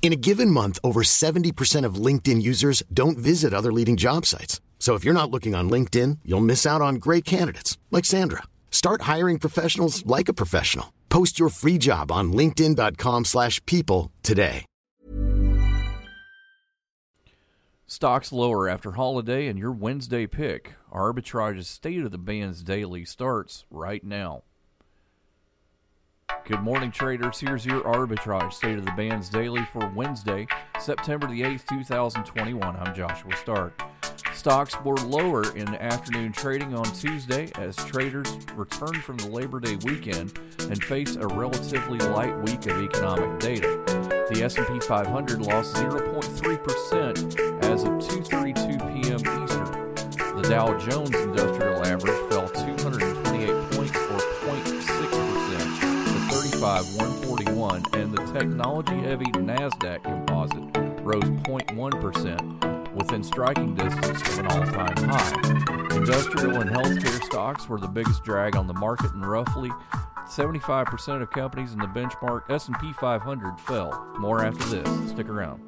In a given month, over 70% of LinkedIn users don't visit other leading job sites. So if you're not looking on LinkedIn, you'll miss out on great candidates like Sandra. Start hiring professionals like a professional. Post your free job on linkedin.com/people today. Stocks lower after holiday and your Wednesday pick. Arbitrage's State of the Bands Daily starts right now. Good morning, traders. Here's your arbitrage state of the bands daily for Wednesday, September the 8th, 2021. I'm Joshua Stark. Stocks were lower in afternoon trading on Tuesday as traders return from the Labor Day weekend and face a relatively light week of economic data. The S&P 500 lost 0.3% as of 2:32 p.m. Eastern. The Dow Jones Industrial 35,141, and the technology-heavy Nasdaq Composite rose 0.1% within striking distance of an all-time high. Industrial and healthcare stocks were the biggest drag on the market, and roughly 75% of companies in the benchmark S&P 500 fell. More after this. Stick around.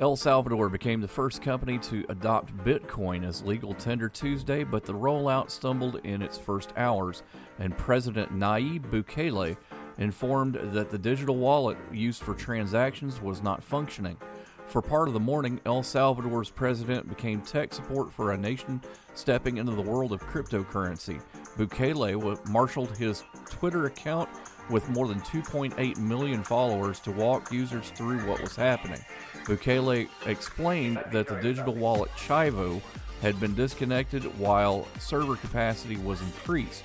El Salvador became the first company to adopt Bitcoin as legal tender Tuesday, but the rollout stumbled in its first hours, and President Nayib Bukele informed that the digital wallet used for transactions was not functioning. For part of the morning, El Salvador's president became tech support for a nation stepping into the world of cryptocurrency. Bukele marshaled his Twitter account with more than 2.8 million followers to walk users through what was happening. Bukele explained that the digital wallet Chivo had been disconnected while server capacity was increased.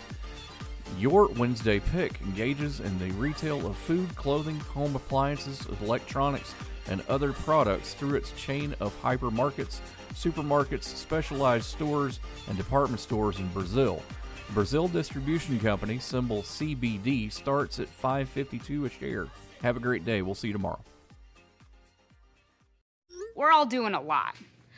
Your Wednesday pick engages in the retail of food, clothing, home appliances, electronics, and other products through its chain of hypermarkets, supermarkets, specialized stores, and department stores in Brazil. Brazil Distribution Company, symbol CBD, starts at 5.52 a share. Have a great day. We'll see you tomorrow. We're all doing a lot.